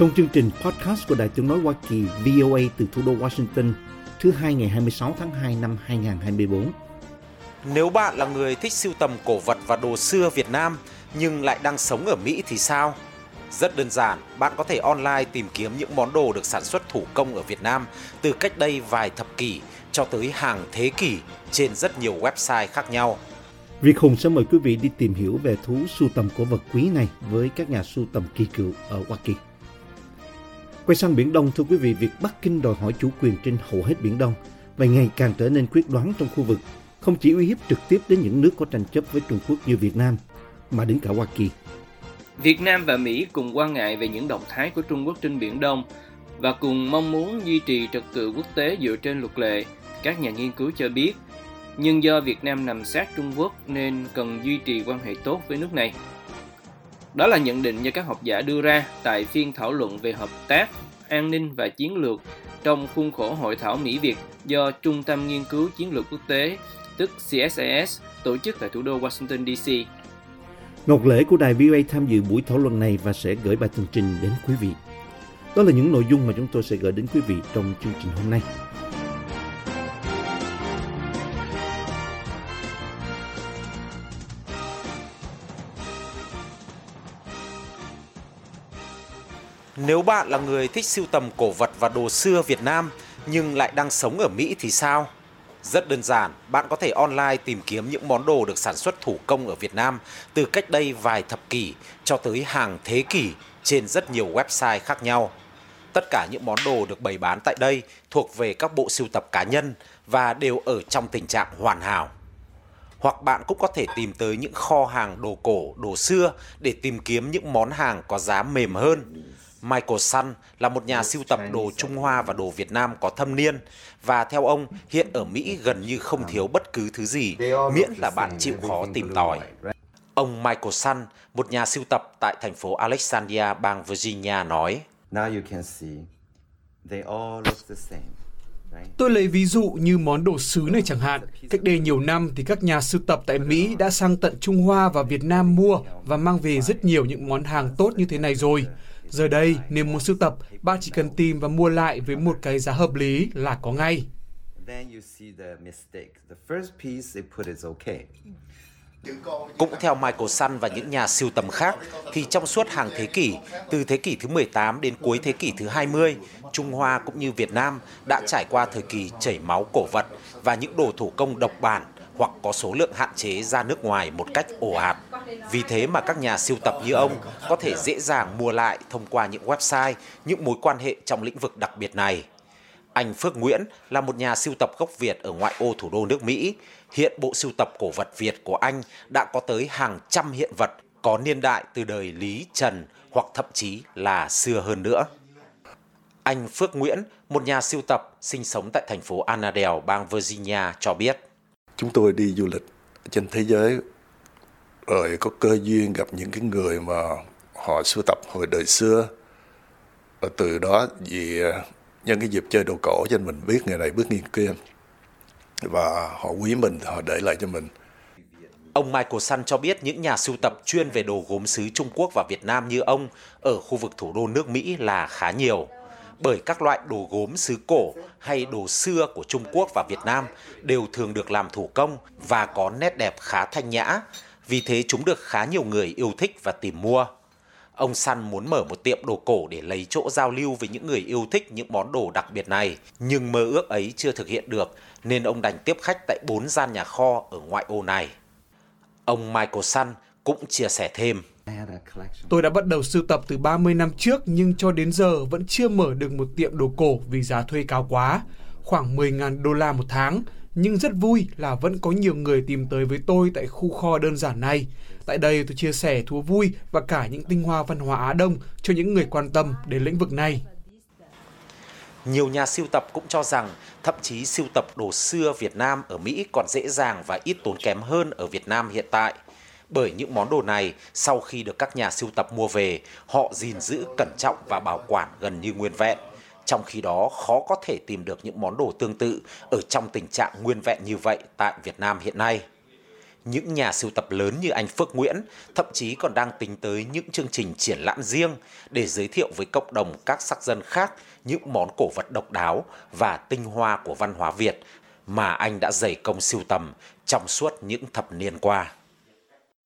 Trong chương trình podcast của Đài Tiếng Nói Hoa Kỳ VOA từ thủ đô Washington thứ hai ngày 26 tháng 2 năm 2024. Nếu bạn là người thích sưu tầm cổ vật và đồ xưa Việt Nam nhưng lại đang sống ở Mỹ thì sao? Rất đơn giản, bạn có thể online tìm kiếm những món đồ được sản xuất thủ công ở Việt Nam từ cách đây vài thập kỷ cho tới hàng thế kỷ trên rất nhiều website khác nhau. Việt Hùng sẽ mời quý vị đi tìm hiểu về thú sưu tầm cổ vật quý này với các nhà sưu tầm kỳ cựu ở Hoa Kỳ. Quay sang Biển Đông, thưa quý vị, việc Bắc Kinh đòi hỏi chủ quyền trên hầu hết Biển Đông và ngày càng trở nên quyết đoán trong khu vực, không chỉ uy hiếp trực tiếp đến những nước có tranh chấp với Trung Quốc như Việt Nam, mà đến cả Hoa Kỳ. Việt Nam và Mỹ cùng quan ngại về những động thái của Trung Quốc trên Biển Đông và cùng mong muốn duy trì trật tự quốc tế dựa trên luật lệ. Các nhà nghiên cứu cho biết, nhưng do Việt Nam nằm sát Trung Quốc nên cần duy trì quan hệ tốt với nước này. Đó là nhận định do các học giả đưa ra tại phiên thảo luận về hợp tác, an ninh và chiến lược trong khuôn khổ hội thảo Mỹ-Việt do Trung tâm Nghiên cứu Chiến lược Quốc tế, tức CSIS, tổ chức tại thủ đô Washington DC. Ngọc Lễ của đài VOA tham dự buổi thảo luận này và sẽ gửi bài tường trình đến quý vị. Đó là những nội dung mà chúng tôi sẽ gửi đến quý vị trong chương trình hôm nay. Nếu bạn là người thích sưu tầm cổ vật và đồ xưa Việt Nam nhưng lại đang sống ở Mỹ thì sao? Rất đơn giản, bạn có thể online tìm kiếm những món đồ được sản xuất thủ công ở Việt Nam từ cách đây vài thập kỷ cho tới hàng thế kỷ trên rất nhiều website khác nhau. Tất cả những món đồ được bày bán tại đây thuộc về các bộ sưu tập cá nhân và đều ở trong tình trạng hoàn hảo. Hoặc bạn cũng có thể tìm tới những kho hàng đồ cổ, đồ xưa để tìm kiếm những món hàng có giá mềm hơn. Michael Sun là một nhà sưu tập đồ Trung Hoa và đồ Việt Nam có thâm niên và theo ông hiện ở Mỹ gần như không thiếu bất cứ thứ gì miễn là bạn chịu khó tìm tòi. Ông Michael Sun, một nhà sưu tập tại thành phố Alexandria, bang Virginia nói: Now you can see they all look the same. Right? Tôi lấy ví dụ như món đồ sứ này chẳng hạn. Cách đây nhiều năm thì các nhà sưu tập tại Mỹ đã sang tận Trung Hoa và Việt Nam mua và mang về rất nhiều những món hàng tốt như thế này rồi. Giờ đây, nếu muốn sưu tập, bạn chỉ cần tìm và mua lại với một cái giá hợp lý là có ngay. Then you see the mistake. The first piece they put is okay. Cũng theo Michael Sun và những nhà sưu tầm khác, thì trong suốt hàng thế kỷ, từ thế kỷ thứ 18 đến cuối thế kỷ thứ 20, Trung Hoa cũng như Việt Nam đã trải qua thời kỳ chảy máu cổ vật và những đồ thủ công độc bản hoặc có số lượng hạn chế ra nước ngoài một cách ồ ạt. Vì thế mà các nhà sưu tập như ông có thể dễ dàng mua lại thông qua những website, những mối quan hệ trong lĩnh vực đặc biệt này. Anh Phước Nguyễn là một nhà sưu tập gốc Việt ở ngoại ô thủ đô nước Mỹ. Hiện bộ sưu tập cổ vật Việt của anh đã có tới hàng trăm hiện vật có niên đại từ đời Lý Trần hoặc thậm chí là xưa hơn nữa. Anh Phước Nguyễn, một nhà sưu tập sinh sống tại thành phố Annandale, bang Virginia cho biết chúng tôi đi du lịch trên thế giới, rồi có cơ duyên gặp những cái người mà họ sưu tập hồi đời xưa. Và từ đó vì ờ, nhân cái dịp chơi đồ cổ cho nên mình biết người này biết người kia. Và họ quý mình thì họ để lại cho mình. Ông Michael Sun cho biết những nhà sưu tập chuyên về đồ gốm sứ Trung Quốc và Việt Nam như ông ở khu vực thủ đô nước Mỹ là khá nhiều. Bởi các loại đồ gốm sứ cổ hay đồ xưa của Trung Quốc và Việt Nam đều thường được làm thủ công và có nét đẹp khá thanh nhã. Vì thế chúng được khá nhiều người yêu thích và tìm mua. Ông Săn muốn mở một tiệm đồ cổ để lấy chỗ giao lưu với những người yêu thích những món đồ đặc biệt này. Nhưng mơ ước ấy chưa thực hiện được, nên ông đành tiếp khách tại bốn gian nhà kho ở ngoại ô này. Ông Michael Săn cũng chia sẻ thêm. Tôi đã bắt đầu sưu tập từ 30 năm trước nhưng cho đến giờ vẫn chưa mở được một tiệm đồ cổ vì giá thuê cao quá, khoảng 10.000 đô la một tháng. Nhưng rất vui là vẫn có nhiều người tìm tới với tôi tại khu kho đơn giản này. Tại đây tôi chia sẻ thú vui và cả những tinh hoa văn hóa Á Đông cho những người quan tâm đến lĩnh vực này. Nhiều nhà siêu tập cũng cho rằng thậm chí siêu tập đồ xưa Việt Nam ở Mỹ còn dễ dàng và ít tốn kém hơn ở Việt Nam hiện tại. Bởi những món đồ này sau khi được các nhà sưu tập mua về, họ gìn giữ cẩn trọng và bảo quản gần như nguyên vẹn. Trong khi đó khó có thể tìm được những món đồ tương tự ở trong tình trạng nguyên vẹn như vậy tại Việt Nam hiện nay những nhà sưu tập lớn như anh Phước Nguyễn thậm chí còn đang tính tới những chương trình triển lãm riêng để giới thiệu với cộng đồng các sắc dân khác những món cổ vật độc đáo và tinh hoa của văn hóa Việt mà anh đã dày công sưu tầm trong suốt những thập niên qua.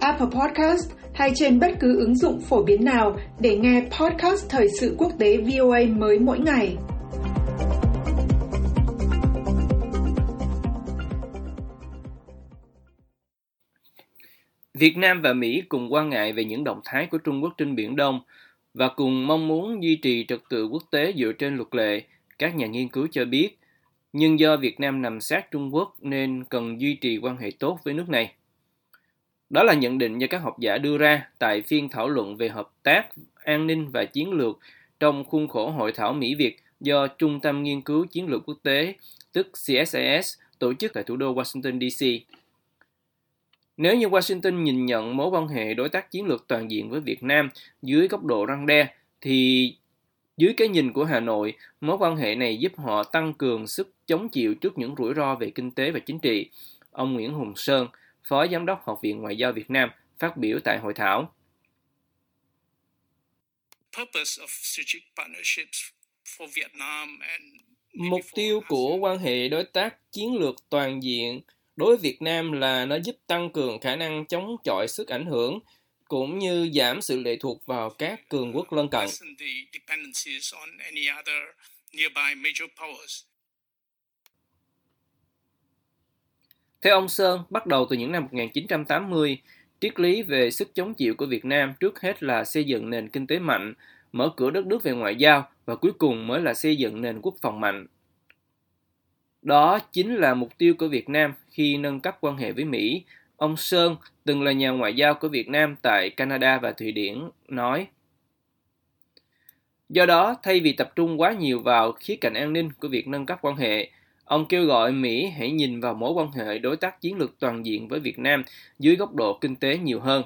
Apple Podcast hay trên bất cứ ứng dụng phổ biến nào để nghe podcast Thời sự quốc tế VOA mới mỗi ngày. Việt Nam và Mỹ cùng quan ngại về những động thái của Trung Quốc trên Biển Đông và cùng mong muốn duy trì trật tự quốc tế dựa trên luật lệ, các nhà nghiên cứu cho biết, nhưng do Việt Nam nằm sát Trung Quốc nên cần duy trì quan hệ tốt với nước này. Đó là nhận định do các học giả đưa ra tại phiên thảo luận về hợp tác, an ninh và chiến lược trong khuôn khổ hội thảo Mỹ-Việt do Trung tâm Nghiên cứu Chiến lược Quốc tế, tức CSIS, tổ chức tại thủ đô Washington, DC. Nếu như Washington nhìn nhận mối quan hệ đối tác chiến lược toàn diện với Việt Nam dưới góc độ răng đe, thì dưới cái nhìn của Hà Nội, mối quan hệ này giúp họ tăng cường sức chống chịu trước những rủi ro về kinh tế và chính trị. Ông Nguyễn Hùng Sơn, Phó Giám đốc Học viện Ngoại giao Việt Nam, phát biểu tại hội thảo. Mục tiêu của quan hệ đối tác chiến lược toàn diện đối với Việt Nam là nó giúp tăng cường khả năng chống chọi sức ảnh hưởng cũng như giảm sự lệ thuộc vào các cường quốc lân cận. Theo ông Sơn, bắt đầu từ những năm 1980, triết lý về sức chống chịu của Việt Nam trước hết là xây dựng nền kinh tế mạnh, mở cửa đất nước về ngoại giao và cuối cùng mới là xây dựng nền quốc phòng mạnh. Đó chính là mục tiêu của Việt Nam khi nâng cấp quan hệ với Mỹ. Ông Sơn, từng là nhà ngoại giao của Việt Nam tại Canada và Thụy Điển, nói Do đó, thay vì tập trung quá nhiều vào khía cạnh an ninh của việc nâng cấp quan hệ, ông kêu gọi Mỹ hãy nhìn vào mối quan hệ đối tác chiến lược toàn diện với Việt Nam dưới góc độ kinh tế nhiều hơn.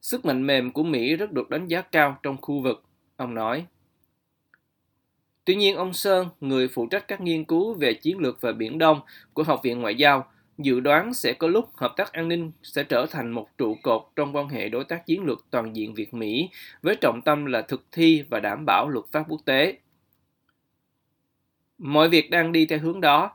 Sức mạnh mềm của Mỹ rất được đánh giá cao trong khu vực, ông nói. Tuy nhiên, ông Sơn, người phụ trách các nghiên cứu về chiến lược và Biển Đông của Học viện Ngoại giao, dự đoán sẽ có lúc hợp tác an ninh sẽ trở thành một trụ cột trong quan hệ đối tác chiến lược toàn diện Việt-Mỹ với trọng tâm là thực thi và đảm bảo luật pháp quốc tế. Mọi việc đang đi theo hướng đó.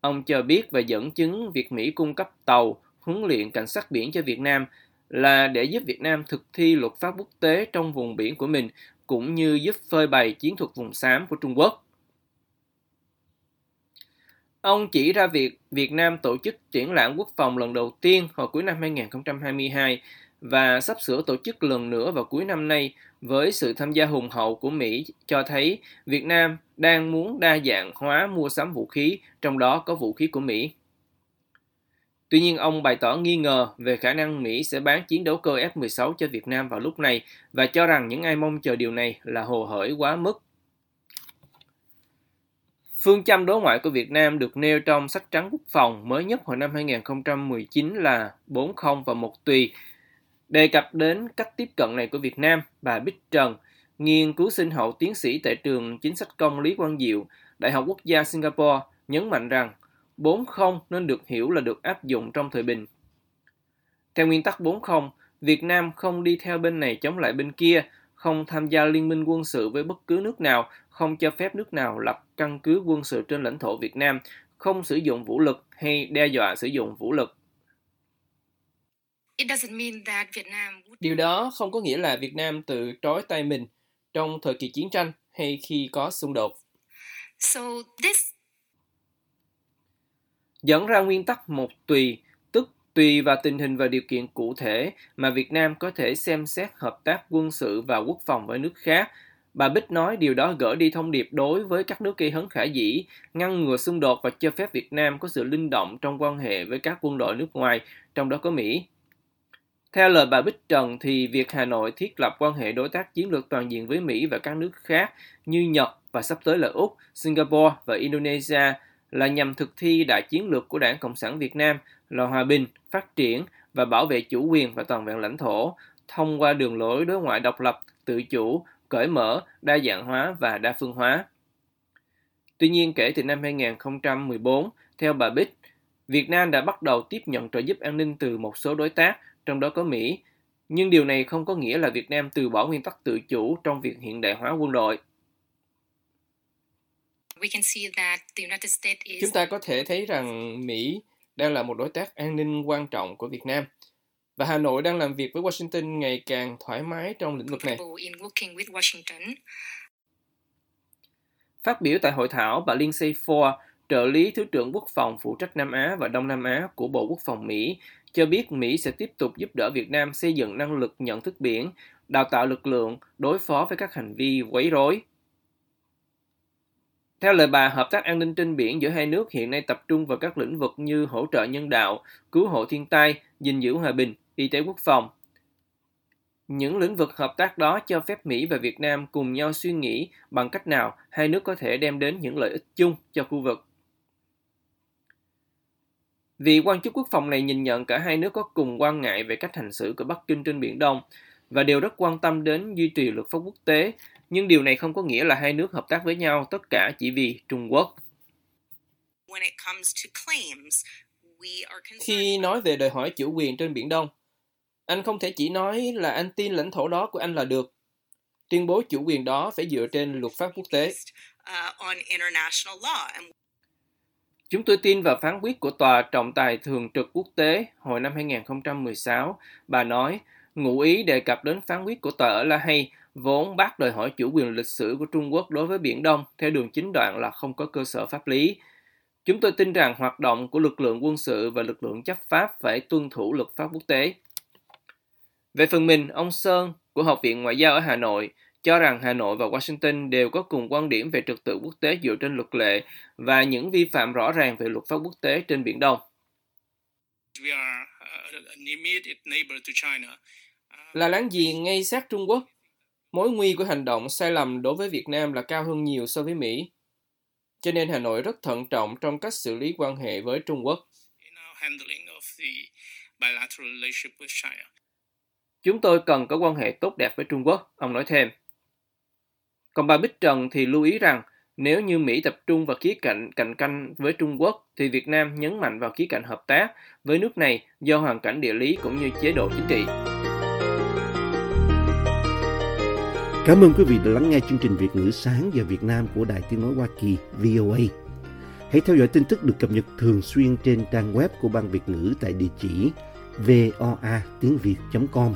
Ông cho biết và dẫn chứng việc Mỹ cung cấp tàu, huấn luyện cảnh sát biển cho Việt Nam là để giúp Việt Nam thực thi luật pháp quốc tế trong vùng biển của mình cũng như giúp phơi bày chiến thuật vùng xám của Trung Quốc. Ông chỉ ra việc Việt Nam tổ chức triển lãm quốc phòng lần đầu tiên hồi cuối năm 2022 và sắp sửa tổ chức lần nữa vào cuối năm nay với sự tham gia hùng hậu của Mỹ cho thấy Việt Nam đang muốn đa dạng hóa mua sắm vũ khí, trong đó có vũ khí của Mỹ. Tuy nhiên, ông bày tỏ nghi ngờ về khả năng Mỹ sẽ bán chiến đấu cơ F-16 cho Việt Nam vào lúc này và cho rằng những ai mong chờ điều này là hồ hởi quá mức. Phương châm đối ngoại của Việt Nam được nêu trong sách trắng quốc phòng mới nhất hồi năm 2019 là 40 và 1 tùy. Đề cập đến cách tiếp cận này của Việt Nam, bà Bích Trần, nghiên cứu sinh hậu tiến sĩ tại trường chính sách công Lý Quang Diệu, Đại học Quốc gia Singapore, nhấn mạnh rằng 40 nên được hiểu là được áp dụng trong thời bình. Theo nguyên tắc 40, Việt Nam không đi theo bên này chống lại bên kia, không tham gia liên minh quân sự với bất cứ nước nào, không cho phép nước nào lập căn cứ quân sự trên lãnh thổ Việt Nam, không sử dụng vũ lực hay đe dọa sử dụng vũ lực. Điều đó không có nghĩa là Việt Nam tự trói tay mình trong thời kỳ chiến tranh hay khi có xung đột. So this dẫn ra nguyên tắc một tùy, tức tùy vào tình hình và điều kiện cụ thể mà Việt Nam có thể xem xét hợp tác quân sự và quốc phòng với nước khác. Bà Bích nói điều đó gỡ đi thông điệp đối với các nước gây hấn khả dĩ, ngăn ngừa xung đột và cho phép Việt Nam có sự linh động trong quan hệ với các quân đội nước ngoài, trong đó có Mỹ. Theo lời bà Bích Trần thì việc Hà Nội thiết lập quan hệ đối tác chiến lược toàn diện với Mỹ và các nước khác như Nhật và sắp tới là Úc, Singapore và Indonesia là nhằm thực thi đại chiến lược của Đảng Cộng sản Việt Nam là hòa bình, phát triển và bảo vệ chủ quyền và toàn vẹn lãnh thổ thông qua đường lối đối ngoại độc lập, tự chủ, cởi mở, đa dạng hóa và đa phương hóa. Tuy nhiên, kể từ năm 2014, theo bà Bích, Việt Nam đã bắt đầu tiếp nhận trợ giúp an ninh từ một số đối tác, trong đó có Mỹ. Nhưng điều này không có nghĩa là Việt Nam từ bỏ nguyên tắc tự chủ trong việc hiện đại hóa quân đội. we can see that the United States is Chúng ta có thể thấy rằng Mỹ đang là một đối tác an ninh quan trọng của Việt Nam và Hà Nội đang làm việc với Washington ngày càng thoải mái trong lĩnh vực này. Phát biểu tại hội thảo, bà Lindsay Ford, trợ lý Thứ trưởng Quốc phòng phụ trách Nam Á và Đông Nam Á của Bộ Quốc phòng Mỹ, cho biết Mỹ sẽ tiếp tục giúp đỡ Việt Nam xây dựng năng lực nhận thức biển, đào tạo lực lượng, đối phó với các hành vi quấy rối. Theo lời bà, hợp tác an ninh trên biển giữa hai nước hiện nay tập trung vào các lĩnh vực như hỗ trợ nhân đạo, cứu hộ thiên tai, gìn giữ hòa bình, y tế quốc phòng. Những lĩnh vực hợp tác đó cho phép Mỹ và Việt Nam cùng nhau suy nghĩ bằng cách nào hai nước có thể đem đến những lợi ích chung cho khu vực. Vị quan chức quốc phòng này nhìn nhận cả hai nước có cùng quan ngại về cách hành xử của Bắc Kinh trên Biển Đông và đều rất quan tâm đến duy trì luật pháp quốc tế, nhưng điều này không có nghĩa là hai nước hợp tác với nhau tất cả chỉ vì Trung Quốc. Khi nói về đòi hỏi chủ quyền trên Biển Đông, anh không thể chỉ nói là anh tin lãnh thổ đó của anh là được. Tuyên bố chủ quyền đó phải dựa trên luật pháp quốc tế. Chúng tôi tin vào phán quyết của Tòa Trọng tài Thường trực Quốc tế hồi năm 2016. Bà nói, ngụ ý đề cập đến phán quyết của Tòa ở La Hay vốn bác đòi hỏi chủ quyền lịch sử của Trung Quốc đối với Biển Đông theo đường chính đoạn là không có cơ sở pháp lý. Chúng tôi tin rằng hoạt động của lực lượng quân sự và lực lượng chấp pháp phải tuân thủ luật pháp quốc tế. Về phần mình, ông Sơn của Học viện Ngoại giao ở Hà Nội cho rằng Hà Nội và Washington đều có cùng quan điểm về trật tự quốc tế dựa trên luật lệ và những vi phạm rõ ràng về luật pháp quốc tế trên Biển Đông. Uh, China. Là láng giềng ngay sát Trung Quốc, mối nguy của hành động sai lầm đối với Việt Nam là cao hơn nhiều so với Mỹ. Cho nên Hà Nội rất thận trọng trong cách xử lý quan hệ với Trung Quốc. Chúng tôi cần có quan hệ tốt đẹp với Trung Quốc, ông nói thêm. Còn bà Bích Trần thì lưu ý rằng, nếu như Mỹ tập trung vào khía cạnh cạnh tranh với Trung Quốc, thì Việt Nam nhấn mạnh vào khía cạnh hợp tác với nước này do hoàn cảnh địa lý cũng như chế độ chính trị. Cảm ơn quý vị đã lắng nghe chương trình Việt ngữ sáng giờ Việt Nam của Đài Tiếng Nói Hoa Kỳ VOA. Hãy theo dõi tin tức được cập nhật thường xuyên trên trang web của Ban Việt ngữ tại địa chỉ voa tiếng việt.com.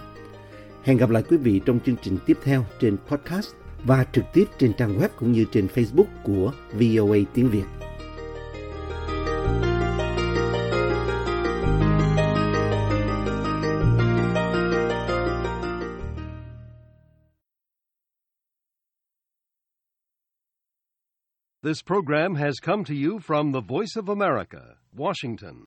Hẹn gặp lại quý vị trong chương trình tiếp theo trên podcast và trực tiếp trên trang web cũng như trên Facebook của VOA tiếng Việt. This program has come to you from the Voice of America, Washington.